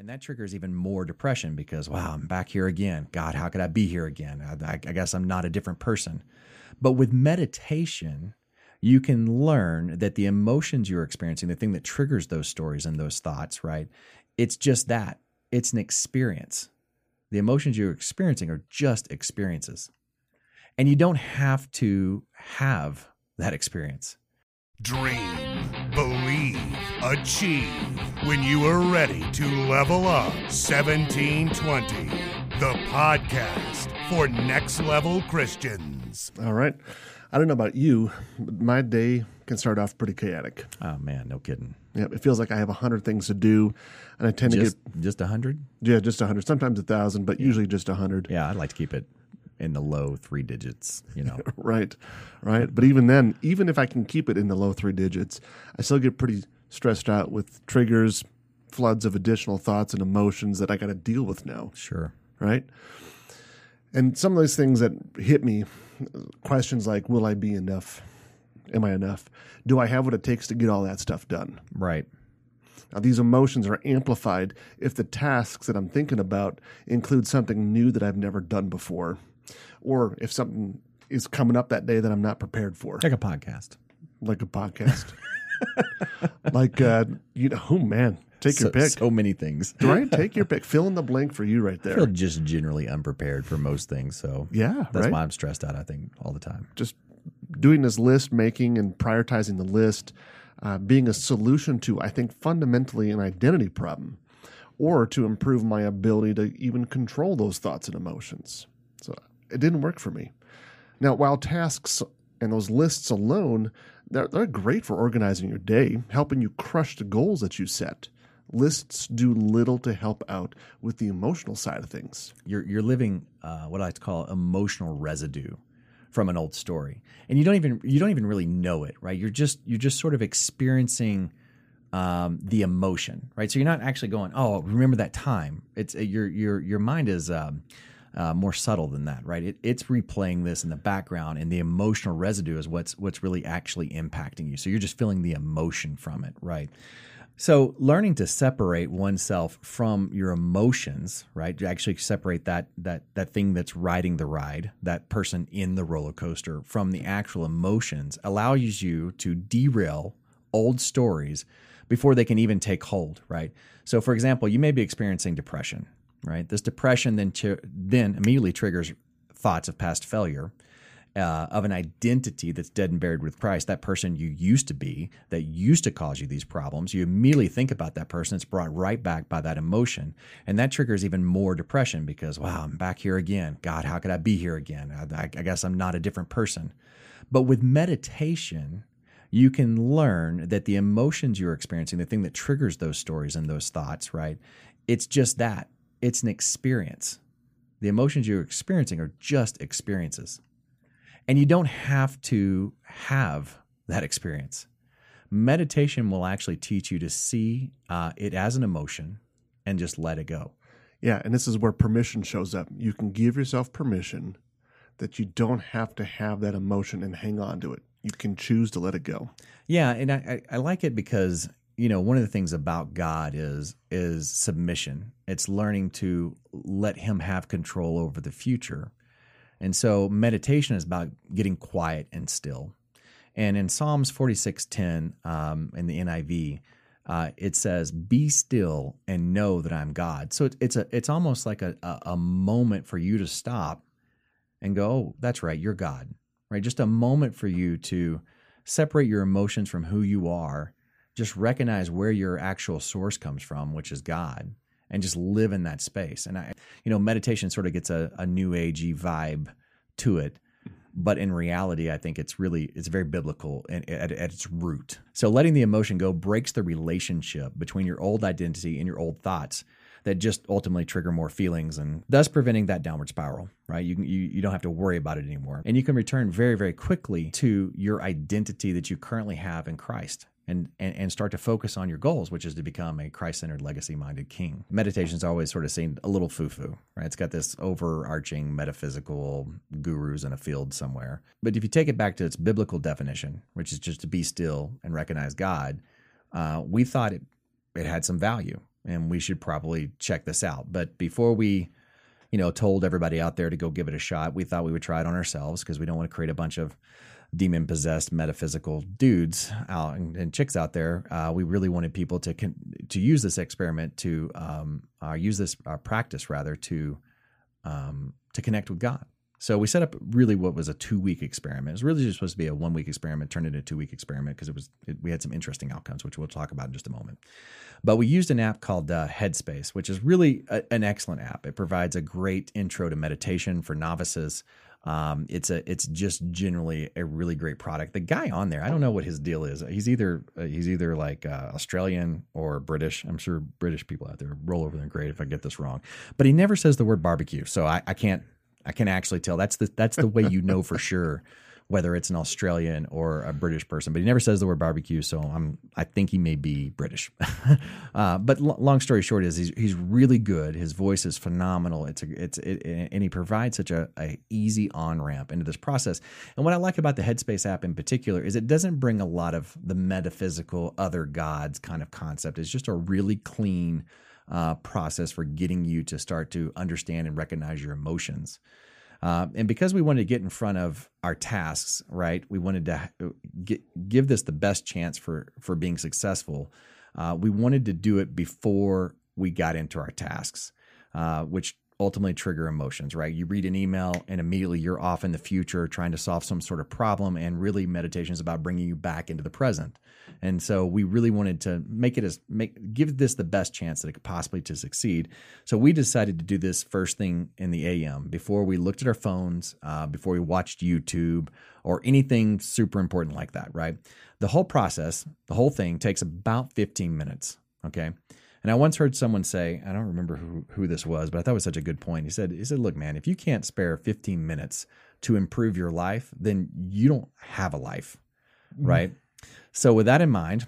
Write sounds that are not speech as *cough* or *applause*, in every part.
And that triggers even more depression because, wow, I'm back here again. God, how could I be here again? I, I guess I'm not a different person. But with meditation, you can learn that the emotions you're experiencing, the thing that triggers those stories and those thoughts, right? It's just that it's an experience. The emotions you're experiencing are just experiences. And you don't have to have that experience. Dream, believe, achieve. When you are ready to level up 1720, the podcast for next level Christians. All right. I don't know about you, but my day can start off pretty chaotic. Oh man, no kidding. Yeah, it feels like I have a hundred things to do, and I tend Just to get just a hundred? yeah, just a hundred, sometimes a thousand, but usually just a hundred. Yeah, I'd like to keep it in the low three digits. You know, *laughs* Right, right. But even then, even if I can keep it in the low three digits, I still get pretty stressed out with triggers, floods of additional thoughts and emotions that I got to deal with now. sure. right? And some of those things that hit me, questions like, will I be enough? Am I enough? Do I have what it takes to get all that stuff done? Right. Now, these emotions are amplified if the tasks that I'm thinking about include something new that I've never done before, or if something is coming up that day that I'm not prepared for, Like a podcast. like a podcast. *laughs* *laughs* like, uh, you know, oh man, take so, your pick. So many things. *laughs* right? Take your pick. Fill in the blank for you right I feel there. just generally unprepared for most things. So Yeah, that's right. why I'm stressed out, I think, all the time. just doing this list making and prioritizing the list uh, being a solution to i think fundamentally an identity problem or to improve my ability to even control those thoughts and emotions so it didn't work for me now while tasks and those lists alone they're, they're great for organizing your day helping you crush the goals that you set lists do little to help out with the emotional side of things You're you're living uh, what I like to call emotional residue from an old story, and you don't even you don't even really know it, right? You're just you're just sort of experiencing um, the emotion, right? So you're not actually going, oh, remember that time. It's uh, your your your mind is. Um, uh, more subtle than that, right? It, it's replaying this in the background, and the emotional residue is what's what's really actually impacting you. So you're just feeling the emotion from it, right? So learning to separate oneself from your emotions, right? To actually separate that that that thing that's riding the ride, that person in the roller coaster from the actual emotions allows you to derail old stories before they can even take hold, right? So for example, you may be experiencing depression, right? This depression then then immediately triggers thoughts of past failure uh, of an identity that's dead and buried with Christ, that person you used to be, that used to cause you these problems, you immediately think about that person. It's brought right back by that emotion. And that triggers even more depression because, wow, I'm back here again. God, how could I be here again? I, I guess I'm not a different person. But with meditation, you can learn that the emotions you're experiencing, the thing that triggers those stories and those thoughts, right? It's just that. It's an experience. The emotions you're experiencing are just experiences. And you don't have to have that experience. Meditation will actually teach you to see uh, it as an emotion and just let it go. Yeah, and this is where permission shows up. You can give yourself permission that you don't have to have that emotion and hang on to it. You can choose to let it go. Yeah, and I, I I like it because you know one of the things about God is is submission. It's learning to let Him have control over the future, and so meditation is about getting quiet and still. And in Psalms forty six ten um, in the NIV, uh, it says, "Be still and know that I'm God." So it, it's a it's almost like a, a a moment for you to stop and go, "Oh, that's right, you're God." Right, just a moment for you to separate your emotions from who you are. Just recognize where your actual source comes from, which is God, and just live in that space. And I, you know, meditation sort of gets a, a new agey vibe to it, but in reality, I think it's really it's very biblical at, at, its root. So letting the emotion go breaks the relationship between your old identity and your old thoughts that just ultimately trigger more feelings and thus preventing that downward spiral right you, can, you you don't have to worry about it anymore and you can return very very quickly to your identity that you currently have in christ and, and, and start to focus on your goals, which is to become a Christ centered, legacy minded king. Meditation is always sort of seen a little foo foo, right? It's got this overarching metaphysical gurus in a field somewhere. But if you take it back to its biblical definition, which is just to be still and recognize God, uh, we thought it, it had some value. and we should probably check this out. But before we, you know, told everybody out there to go give it a shot, we thought we would try it on ourselves because we don't want to create a bunch of demon possessed metaphysical dudes out and, and chicks out there. Uh, we really wanted people to con- to use this experiment to um, uh, use this uh, practice rather to um, to connect with God. So we set up really what was a two week experiment. It was really just supposed to be a one week experiment, turned into a two week experiment because it was it, we had some interesting outcomes, which we'll talk about in just a moment. But we used an app called uh, Headspace, which is really a, an excellent app. It provides a great intro to meditation for novices. Um, it's a it's just generally a really great product. The guy on there, I don't know what his deal is. He's either uh, he's either like uh, Australian or British. I'm sure British people out there roll over their grave if I get this wrong. But he never says the word barbecue, so I, I can't I can actually tell. That's the that's the way you know for sure whether it's an Australian or a British person. But he never says the word barbecue, so I'm I think he may be British. *laughs* uh, but l- long story short is he's he's really good. His voice is phenomenal. It's a, it's it, and he provides such a, a easy on ramp into this process. And what I like about the Headspace app in particular is it doesn't bring a lot of the metaphysical other gods kind of concept. It's just a really clean uh, process for getting you to start to understand and recognize your emotions. Uh, and because we wanted to get in front of our tasks, right? We wanted to get, give this the best chance for for being successful. Uh, we wanted to do it before we got into our tasks, uh, which ultimately trigger emotions, right? You read an email and immediately you're off in the future trying to solve some sort of problem. And really, meditation is about bringing you back into the present. And so we really wanted to make it as make give this the best chance that it could possibly to succeed. So we decided to do this first thing in the AM before we looked at our phones, uh, before we watched YouTube or anything super important like that, right? The whole process, the whole thing takes about 15 minutes. Okay. And I once heard someone say, I don't remember who, who this was, but I thought it was such a good point. He said, he said, look, man, if you can't spare 15 minutes to improve your life, then you don't have a life. Mm-hmm. Right. So with that in mind,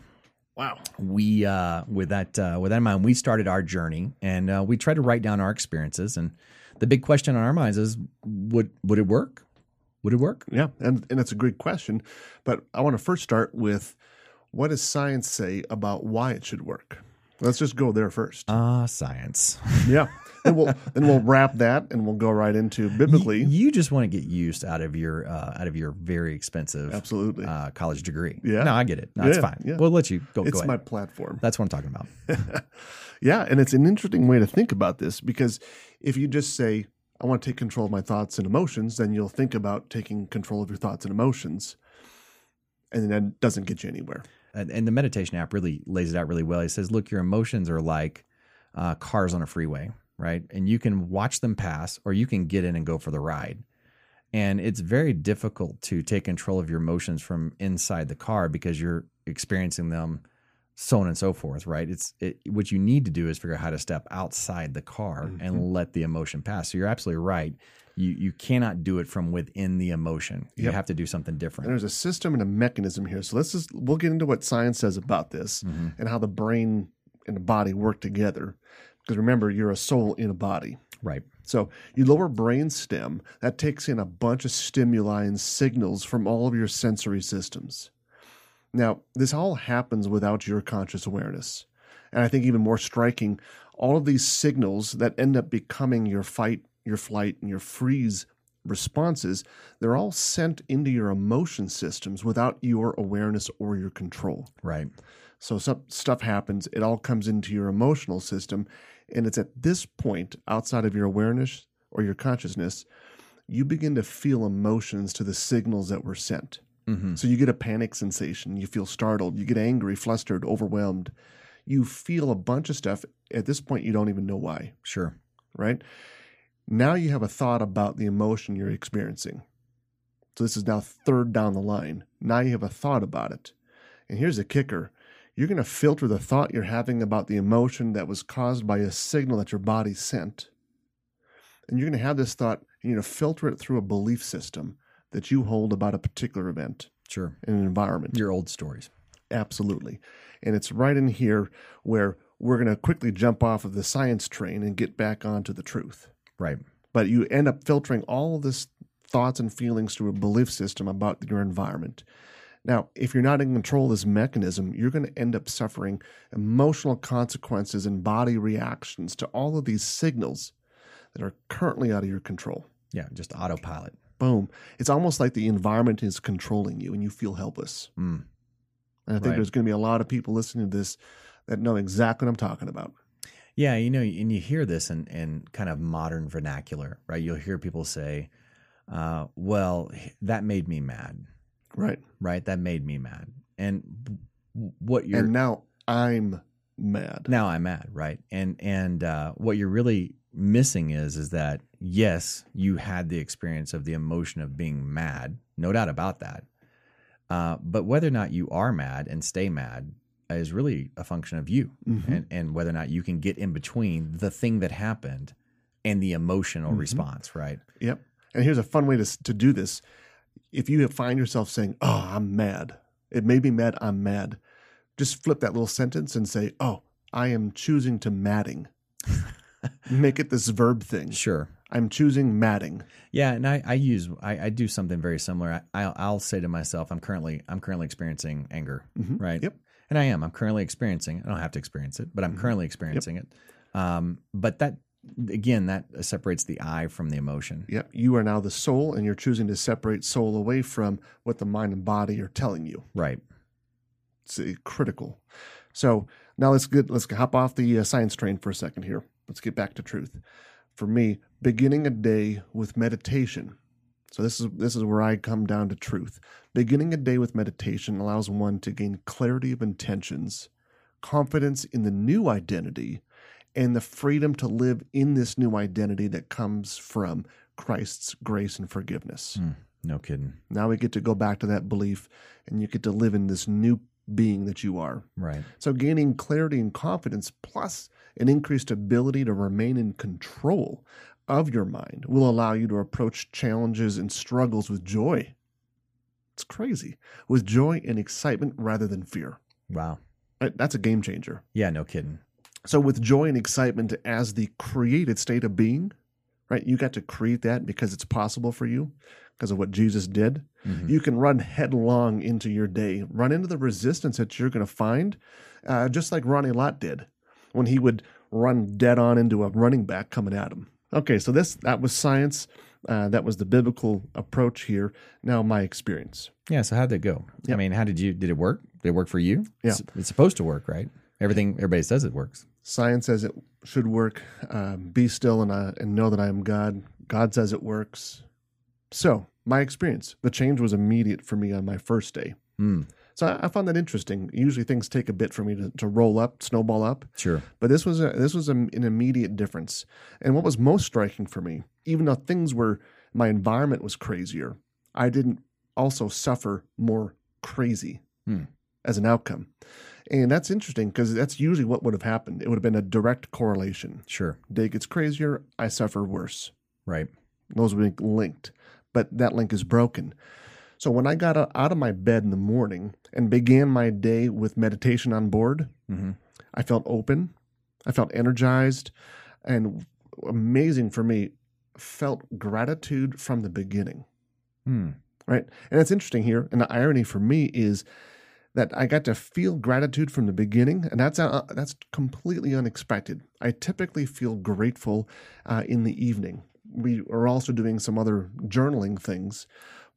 Wow. We uh, with that uh, with that in mind, we started our journey and uh, we tried to write down our experiences. And the big question on our minds is, would would it work? Would it work? Yeah, and and it's a great question, but I want to first start with what does science say about why it should work? Let's just go there first. Ah, science. *laughs* Yeah. and we'll then we'll wrap that and we'll go right into biblically. You, you just want to get used out of your uh, out of your very expensive absolutely uh, college degree. Yeah, no, I get it. No, it's fine. yeah. We'll let you go. it's go my platform. That's what I'm talking about. *laughs* Yeah, and it's an interesting way to think about this because if you just say, I want to take control of my thoughts and emotions, then you'll think about taking control of your thoughts and emotions. And that doesn't get you anywhere. And, and the meditation app really lays it out really well. It says, look, your emotions are like uh, cars on a freeway, right? And you can watch them pass, or you can get in and go for the ride. And it's very difficult to take control of your emotions from inside the car because you're experiencing them, so on and so forth, right? It's it, what you need to do is figure out how to step outside the car and let the emotion pass. So you're absolutely right. You you cannot do it from within the emotion. You Yep. have to do something And different. there's a system and a mechanism here. So let's just we'll get into what science says about this Mhm. and how the brain and the body work together. Because remember, you're a soul in a body. Right. So you lower brain stem, that takes in a bunch of stimuli and signals from all of your sensory systems. Now, this all happens without your conscious awareness. And I think even more striking, all of these signals that end up becoming your fight, your flight, and your freeze responses, they're all sent into your emotion systems without your awareness or your control. Right. So some stuff happens, it all comes into your emotional system, and it's at this point outside of your awareness or your consciousness, you begin to feel emotions to the signals that were sent. hmm So you get a panic sensation, you feel startled, you get angry, flustered, overwhelmed. You feel a bunch of stuff. At this point, you don't even know why, Sure. right? Now you have a thought about the emotion you're experiencing. So this is now third down the line. Now you have a thought about it. And here's the kicker you're going to filter the thought you're having about the emotion that was caused by a signal that your body sent. And you're going to have this thought, and you're going to filter it through a belief system that you hold about a particular event Sure. in an environment. Your old stories. Absolutely. And it's right in here where we're going to quickly jump off of the science train and get back onto the truth. Right. But you end up filtering all of this thoughts and feelings through a belief system about your environment. Now, if you're not in control of this mechanism, you're going to end up suffering emotional consequences and body reactions to all of these signals that are currently out of your control. Yeah, just autopilot. Boom. It's almost like the environment is controlling you and you feel helpless. Mm. And I think Right. there's going to be a lot of people listening to this that know exactly what I'm talking about. Yeah, you know, and you hear this in, in kind of modern vernacular, right? You'll hear people say, uh, well, that made me mad, Right. right? That made me mad. And what you're and now I'm mad. now I'm mad, right? And and uh, what you're really missing is is that yes, you had the experience of the emotion of being mad, no doubt about that. Uh, but whether or not you are mad and stay mad is really a function of you, Mhm. and and whether or not you can get in between the thing that happened and the emotional Mhm. response, right? Yep. And here's a fun way to to do this. If you find yourself saying, "Oh, I'm mad," it made me mad. I'm mad. Just flip that little sentence and say, "Oh, I am choosing to madding." *laughs* Make it this verb thing. Sure. I'm choosing matting. Yeah, and I, I use I, I do something very similar. I, I'll, I'll say to myself, I'm currently I'm currently experiencing anger, Mhm. right? Yep. And I am. I'm currently experiencing. it. I don't have to experience it, but I'm Mhm. currently experiencing it. Um, but that again, that separates the I from the emotion. Yep. You are now the soul, and you're choosing to separate soul away from what the mind and body are telling you. Right. It's uh, critical. So now let's get let's hop off the uh, science train for a second here. Let's get back to truth. For me, beginning a day with meditation. So this is this is where I come down to truth. Beginning a day with meditation allows one to gain clarity of intentions, confidence in the new identity, and the freedom to live in this new identity that comes from Christ's grace and forgiveness. Hmm, no kidding. Now we get to go back to that belief and you get to live in this new being that you are. Right. So, gaining clarity and confidence, plus an increased ability to remain in control of your mind, will allow you to approach challenges and struggles with joy. It's crazy. With joy and excitement rather than fear. Wow. That's a game changer. Yeah. No kidding. So, with joy and excitement as the created state of being, right? You got to create that because it's possible for you because of what Jesus did. Mhm. You can run headlong into your day, run into the resistance that you're going to find, uh, just like Ronnie Lott did when he would run dead on into a running back coming at him. Okay, so this that was science. Uh, that was the biblical approach here. Now, my experience. Yeah. So how'd that go? I mean, how did you? Did it work? Did it work for you? Yeah. It's, it's supposed to work, right? Everything everybody says it works. Science says it should work. Um, be still and, uh, and know that I am God. God says it works. So, my experience, the change was immediate for me on my first day. Mm, So I, I found that interesting. Usually things take a bit for me to, to roll up, snowball up, sure. but this was a, this was a, an immediate difference. And what was most striking for me, even though things were my environment was crazier, I didn't also suffer more crazy Hmm. as an outcome. And that's interesting because that's usually what would have happened. It would have been a direct correlation. Sure. Day gets crazier, I suffer worse. Right. Those would be linked, but that link is broken. So when I got out of my bed in the morning and began my day with meditation on board, hmm I felt open, I felt energized, and amazing for me, felt gratitude from the beginning. Hmm. Right. And it's interesting here. And the irony for me is that I got to feel gratitude from the beginning, and that's uh, that's completely unexpected. I typically feel grateful uh, in the evening. We are also doing some other journaling things,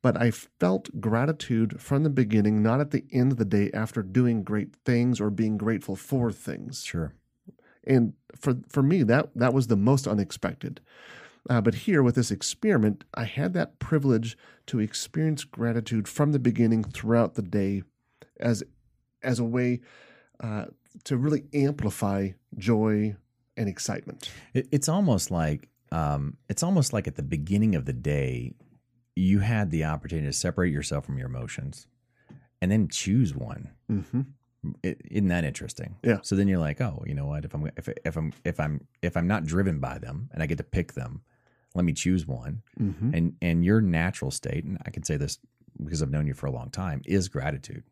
but I felt gratitude from the beginning, not at the end of the day after doing great things or being grateful for things. Sure. And for for me, that that was the most unexpected. Uh, but here with this experiment, I had that privilege to experience gratitude from the beginning throughout the day, as as a way uh, to really amplify joy and excitement. It, it's almost like um, it's almost like at the beginning of the day, you had the opportunity to separate yourself from your emotions, and then choose one. Mm-hmm. is isn't that interesting? Yeah. So then you're like, oh, you know what? If I'm if if I'm if I'm if I'm not driven by them and I get to pick them, let me choose one. Mm-hmm. And and your natural state, and I can say this because I've known you for a long time, is gratitude.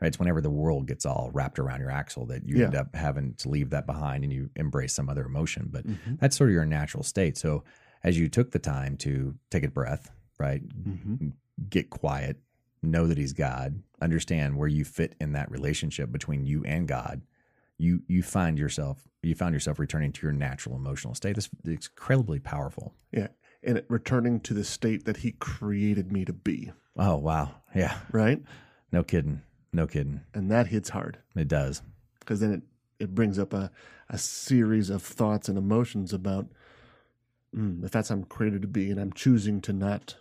Right? It's whenever the world gets all wrapped around your axle that you Yeah. end up having to leave that behind and you embrace some other emotion. But Mm-hmm. that's sort of your natural state. So as you took the time to take a breath, right, Mm-hmm. get quiet, know that he's God, understand where you fit in that relationship between you and God, you you find yourself you found yourself returning to your natural emotional state. This is incredibly powerful. Yeah. And it, returning to the state that he created me to be. Oh wow. Yeah. Right. No kidding. No kidding. And that hits hard It does. because then it, it brings up a, a series of thoughts and emotions about mm, if that's how I'm created to be and I'm choosing to not.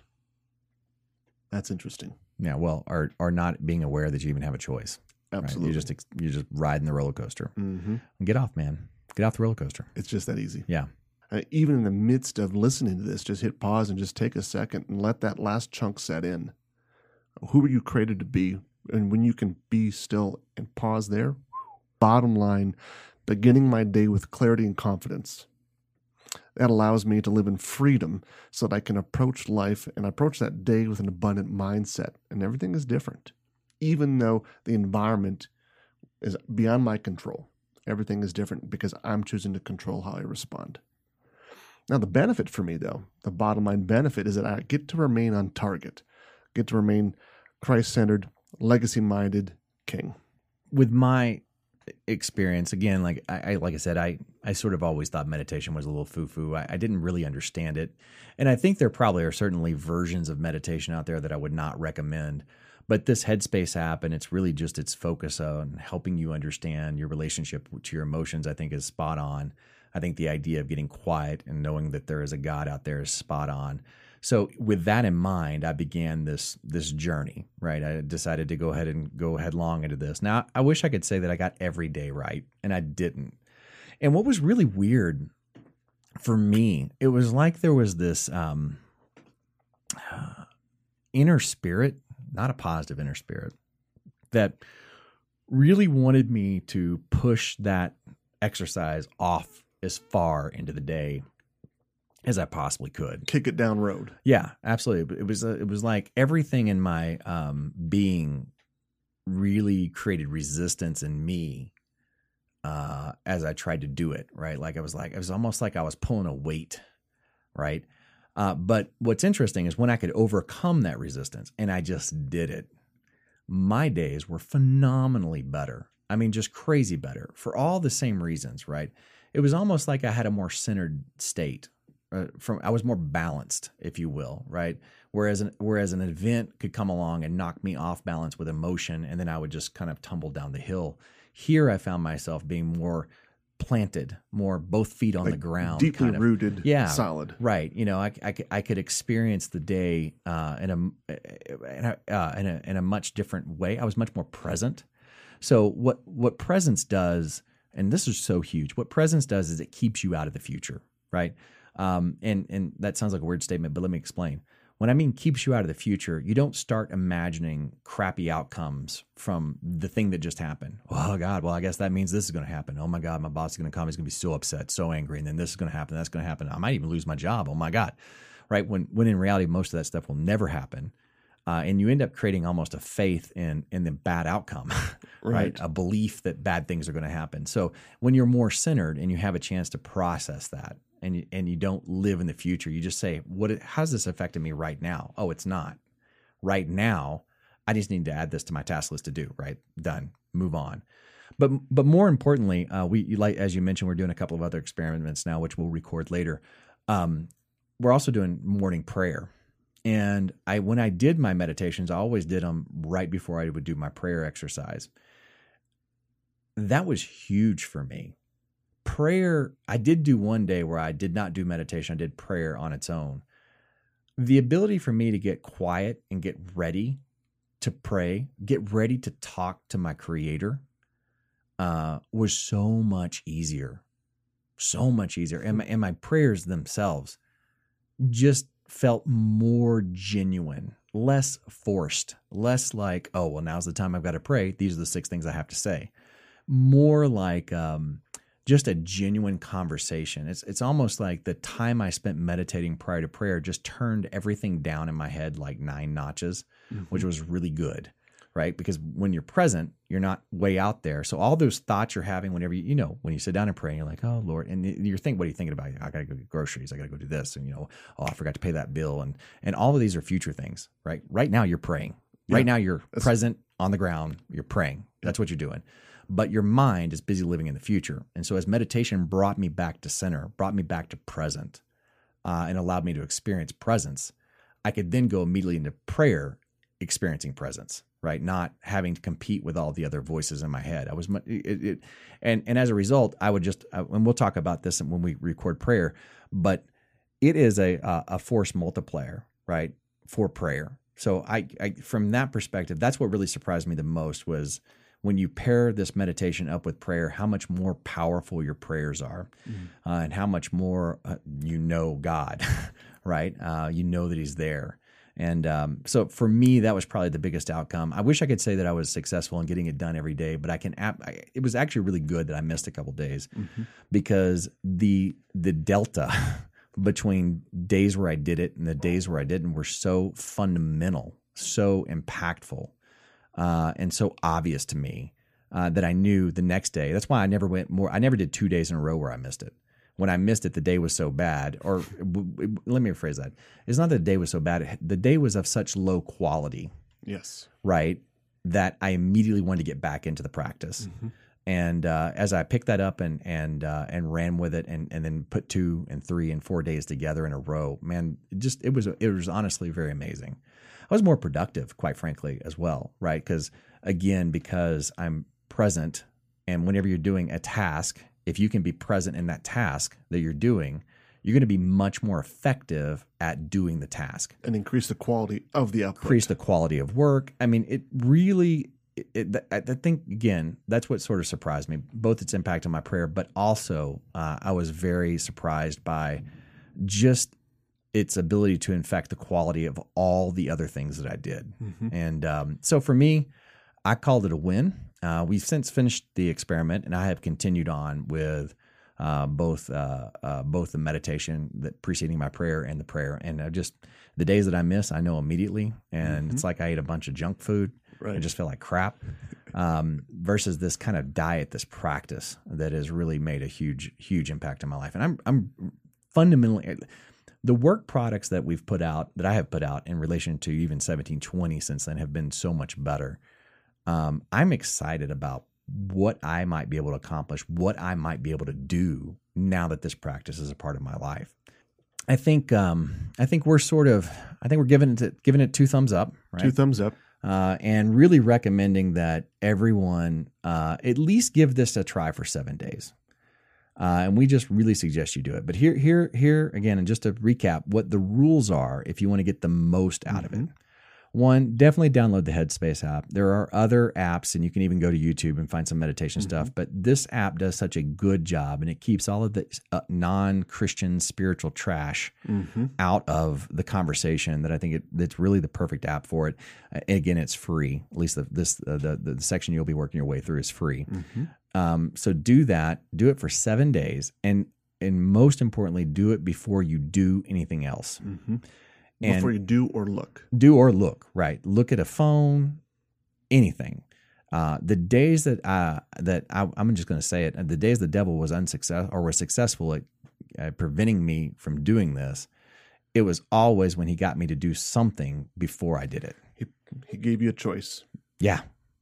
That's interesting. Yeah. Well, are or not being aware that you even have a choice. right? Absolutely. You're just you're just riding the roller coaster. hmm Get off, man. Get off the roller coaster. It's just that easy. Yeah. Uh, even in the midst of listening to this, just hit pause and just take a second and let that last chunk set in. Who are you created to be? And when you can be still and pause there, bottom line, beginning my day with clarity and confidence. That allows me to live in freedom so that I can approach life and approach that day with an abundant mindset. And everything is different, even though the environment is beyond my control. Everything is different because I'm choosing to control how I respond. Now, the benefit for me, though, the bottom line benefit is that I get to remain on target, get to remain Christ centered, legacy minded king. with my experience. Again like I, I like i said i i sort of always thought meditation was a little foo-foo. I, I didn't really understand it. And i think there probably are certainly versions of meditation out there that i would not recommend. But this headspace app and it's really just its focus on helping you understand your relationship to your emotions i think is spot on. I think the idea of getting quiet and knowing that there is a god out there is spot on so with that in mind, I began this this journey. Right, I decided to go ahead and go headlong into this. Now, I wish I could say that I got every day right, and I didn't. And what was really weird for me, it was like there was this um, inner spirit, not a positive inner spirit, that really wanted me to push that exercise off as far into the day as I possibly could. Kick it down road. Yeah, absolutely. It was uh, it was like everything in my um, being really created resistance in me uh, as I tried to do it. Right, like I was like it was almost like I was pulling a weight. Right, uh, but what's interesting is when I could overcome that resistance and I just did it. My days were phenomenally better. I mean, just crazy better for all the same reasons. Right, it was almost like I had a more centered state uh, from I was more balanced, if you will, right? Whereas an, whereas an event could come along and knock me off balance with emotion, and then I would just kind of tumble down the hill. Here, I found myself being more planted, more both feet on the ground, Deeply kind of. rooted, Yeah. solid. Right. You know, I, I, could- I could experience the day uh, in a in a, uh, in a in a much different way. I was much more present. So what what presence does, and this is so huge. What presence does is it keeps you out of the future, right? Um, and and that sounds like a weird statement, but let me explain. When I mean keeps you out of the future, you don't start imagining crappy outcomes from the thing that just happened. Oh God, well I guess that means this is going to happen. Oh my God, my boss is going to come. He's going to be so upset, so angry, and then this is going to happen. That's going to happen. I might even lose my job. Oh my God, right? When when in reality most of that stuff will never happen, uh, and you end up creating almost a faith in in the bad outcome, *laughs* right? Right. A belief that bad things are going to happen. So when you're more centered and you have a chance to process that, and you, and you don't live in the future, you just say, "What? How's this affecting me right now? Oh, it's not. Right now, I just need to add this to my task list to do. Right, done. Move on." But but more importantly, uh, we like as you mentioned, we're doing a couple of other experiments now, which we'll record later. Um, we're also doing morning prayer. And I, when I did my meditations, I always did them right before I would do my prayer exercise. That was huge for me. Prayer, I did do one day where I did not do meditation, I did prayer on its own. The ability for me to get quiet and get ready to pray, get ready to talk to my creator, uh, was so much easier. So much easier. And my, and my prayers themselves just felt more genuine, less forced, less like, oh, well, now's the time I've got to pray. These are the six things I have to say. More like um, just a genuine conversation. It's it's almost like the time I spent meditating prior to prayer just turned everything down in my head like nine notches, mm-hmm. which was really good. Right. Because when you're present, you're not way out there. So all those thoughts you're having whenever you, you know, when you sit down and pray, you're like, oh Lord. And you're thinking, what are you thinking about? I gotta go get groceries. I gotta go do this. And you know, oh, I forgot to pay that bill. And and all of these are future things, right? Right now you're praying. Right now, you're present on the ground, you're praying. That's what you're doing. But your mind is busy living in the future. And so, as meditation brought me back to center, brought me back to present, uh, and allowed me to experience presence, I could then go immediately into prayer, experiencing presence, right? Not having to compete with all the other voices in my head. I was, it, it, and and as a result, I would just, uh, and we'll talk about this when we record prayer, but it is a a force multiplier, right, for prayer. So I, I, from that perspective, that's what really surprised me the most was when you pair this meditation up with prayer, how much more powerful your prayers are, mm-hmm. uh, and how much more uh, you know God, *laughs* right? Uh, you know that He's there. And um, so for me, that was probably the biggest outcome. I wish I could say that I was successful in getting it done every day, but I can. I, it was actually really good that I missed a couple days mm-hmm. because the the delta *laughs* between days where I did it and the days where I didn't were so fundamental, so impactful, uh, and so obvious to me uh, that I knew the next day. That's why I never went more. I never did two days in a row where I missed it. When I missed it, the day was so bad. Or let me rephrase that: it's not that the day was so bad; the day was of such low quality. Yes. Right. That I immediately wanted to get back into the practice. Mm-hmm. And uh, as I picked that up and and uh, and ran with it, and and then put two and three and four days together in a row, man, it just it was it was honestly very amazing. I was more productive, quite frankly, as well, right? Because again, because I'm present, and whenever you're doing a task, if you can be present in that task that you're doing, you're going to be much more effective at doing the task and increase the quality of the output. Increase the quality of work. I mean, it really it, it, I think again that's what sort of surprised me, both its impact on my prayer, but also uh, I was very surprised by just its ability to infect the quality of all the other things that I did. Mm-hmm. And um, so for me, I called it a win. Uh, we've since finished the experiment, and I have continued on with uh, both uh, uh both the meditation that preceding my prayer and the prayer. And I just the days that I miss, I know immediately, and mm-hmm. it's like I ate a bunch of junk food right. and just feel like crap. Um, versus this kind of diet, this practice that has really made a huge, huge impact in my life. And I'm, I'm fundamentally the work products that we've put out, that I have put out in relation to even 1720 since then, have been so much better. Um, I'm excited about what I might be able to accomplish, what I might be able to do now that this practice is a part of my life. I think um, I think we're sort of I think we're giving it giving it two thumbs up, right? Two thumbs up uh, and really recommending that everyone uh, at least give this a try for seven days. Uh, and we just really suggest you do it. But here, here, here again, and just to recap, what the rules are if you want to get the most out mm-hmm. of it. Mm-hmm. One, definitely download the Headspace app. There are other apps, and you can even go to YouTube and find some meditation mm-hmm. stuff. But this app does such a good job, and it keeps all of the uh, non Christian spiritual trash mm-hmm. out of the conversation. That I think it, it's really the perfect app for it. Uh, again, it's free. At least the, this uh, the, the section you'll be working your way through is free. Mm-hmm. Um, so do that. Do it for seven days, and and most importantly, do it before you do anything else. And Before you do or look. Do or look, right? Look at a phone, anything. Uh, the days that I, that I, am just going to say it, the days the devil was unsuccessful or was successful at uh, preventing me from doing this, it was always when he got me to do something before I did it. He, he gave you a choice. Yeah.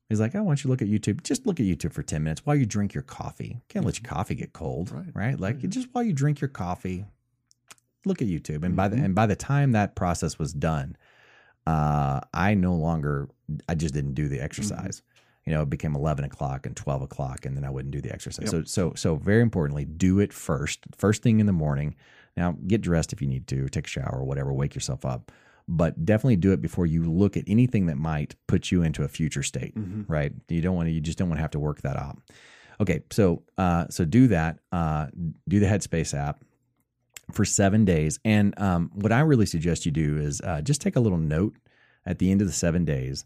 He's like, I want you to look at YouTube. Just look at YouTube for 10 minutes while you drink your coffee. Can't let your coffee get cold, right? right? Like, just while you drink your coffee, look at YouTube. And mm-hmm. by the mm-hmm. and by the time that process was done, uh, I no longer I just didn't do the exercise. Mm-hmm. You know, it became eleven o'clock and twelve o'clock, and then I wouldn't do the exercise. Yep. So so so very importantly, do it first, first thing in the morning. Now get dressed if you need to, take a shower or whatever, wake yourself up. But definitely do it before you look at anything that might put you into a future state, mm-hmm. right? You don't want to, you just don't want to have to work that out. Okay, so uh, so do that. Uh, do the Headspace app for seven days. And um, what I really suggest you do is uh, just take a little note at the end of the seven days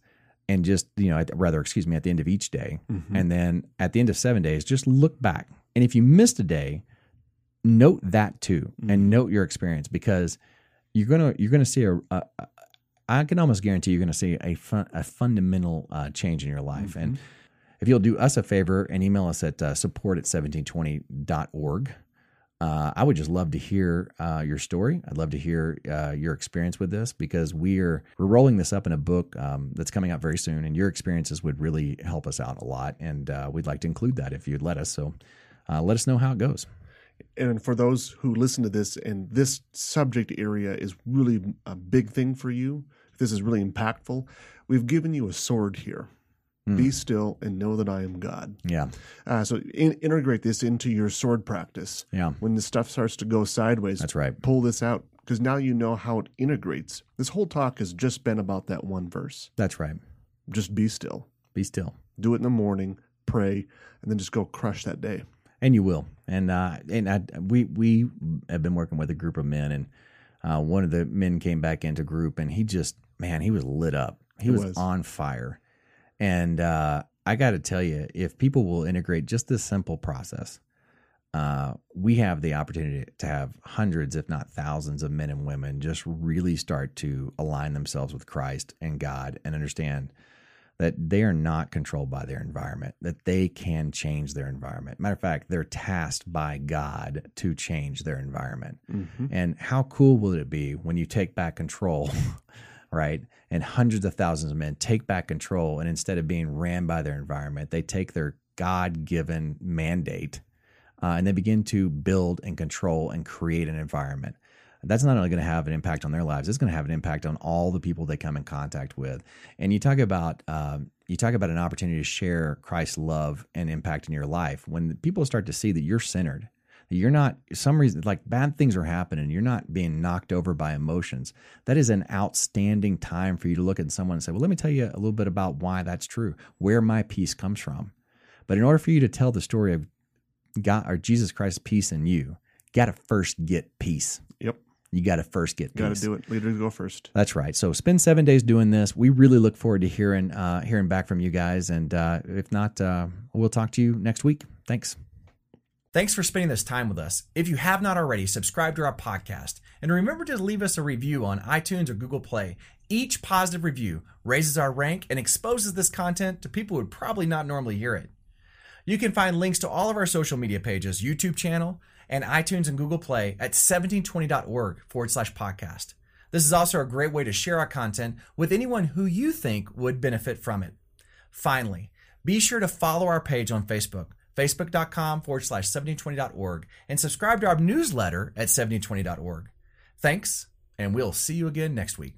and just, you know, rather, excuse me, at the end of each day. Mm-hmm. And then at the end of seven days, just look back. And if you missed a day, note that too mm-hmm. and note your experience because you're going to, you're going to see a, a, a, I can almost guarantee you're going to see a, fun, a fundamental uh, change in your life. Mm-hmm. And if you'll do us a favor and email us at uh, support at 1720.org, uh, I would just love to hear uh, your story. I'd love to hear uh, your experience with this because we are we're rolling this up in a book um, that's coming out very soon, and your experiences would really help us out a lot. And uh, we'd like to include that if you'd let us. So uh, let us know how it goes. And for those who listen to this and this subject area is really a big thing for you, this is really impactful, we've given you a sword here. Hmm. Be still and know that I am God. Yeah, Uh, so in, integrate this into your sword practice. yeah, When the stuff starts to go sideways, that's right. pull this out because now you know how it integrates. This whole talk has just been about that one verse. That's right. Just be still. Be still. Do it in the morning, pray, and then just go crush that day. and you will. And uh, and I, we we have been working with a group of men, and uh, one of the men came back into group, and he just man, he was lit up. He He was, was. on fire. And uh, I got to tell you, if people will integrate just this simple process, uh, we have the opportunity to have hundreds, if not thousands, of men and women just really start to align themselves with Christ and God and understand that they are not controlled by their environment, that they can change their environment. Matter of fact, they're tasked by God to change their environment. Mm-hmm. And how cool will it be when you take back control, *laughs* right? And hundreds of thousands of men take back control, and instead of being ran by their environment, they take their God given mandate uh, and they begin to build and control and create an environment. That's not only going to have an impact on their lives; it's going to have an impact on all the people they come in contact with. And you talk about um, you talk about an opportunity to share Christ's love and impact in your life. When people start to see that you're centered, you're not some reason like bad things are happening, you're not being knocked over by emotions. That is an outstanding time for you to look at someone and say, "Well, let me tell you a little bit about why that's true, where my peace comes from." But in order for you to tell the story of God or Jesus Christ's peace in you, got to first get peace. Yep. You got to first get peace. You Got to do it. Leaders go first. That's right. So spend seven days doing this. We really look forward to hearing uh, hearing back from you guys. And uh, if not, uh, we'll talk to you next week. Thanks. Thanks for spending this time with us. If you have not already, subscribe to our podcast and remember to leave us a review on iTunes or Google Play. Each positive review raises our rank and exposes this content to people who would probably not normally hear it. You can find links to all of our social media pages, YouTube channel, and iTunes and Google Play at 1720.org forward slash podcast. This is also a great way to share our content with anyone who you think would benefit from it. Finally, be sure to follow our page on Facebook, facebook.com forward slash 1720.org, and subscribe to our newsletter at 1720.org. Thanks, and we'll see you again next week.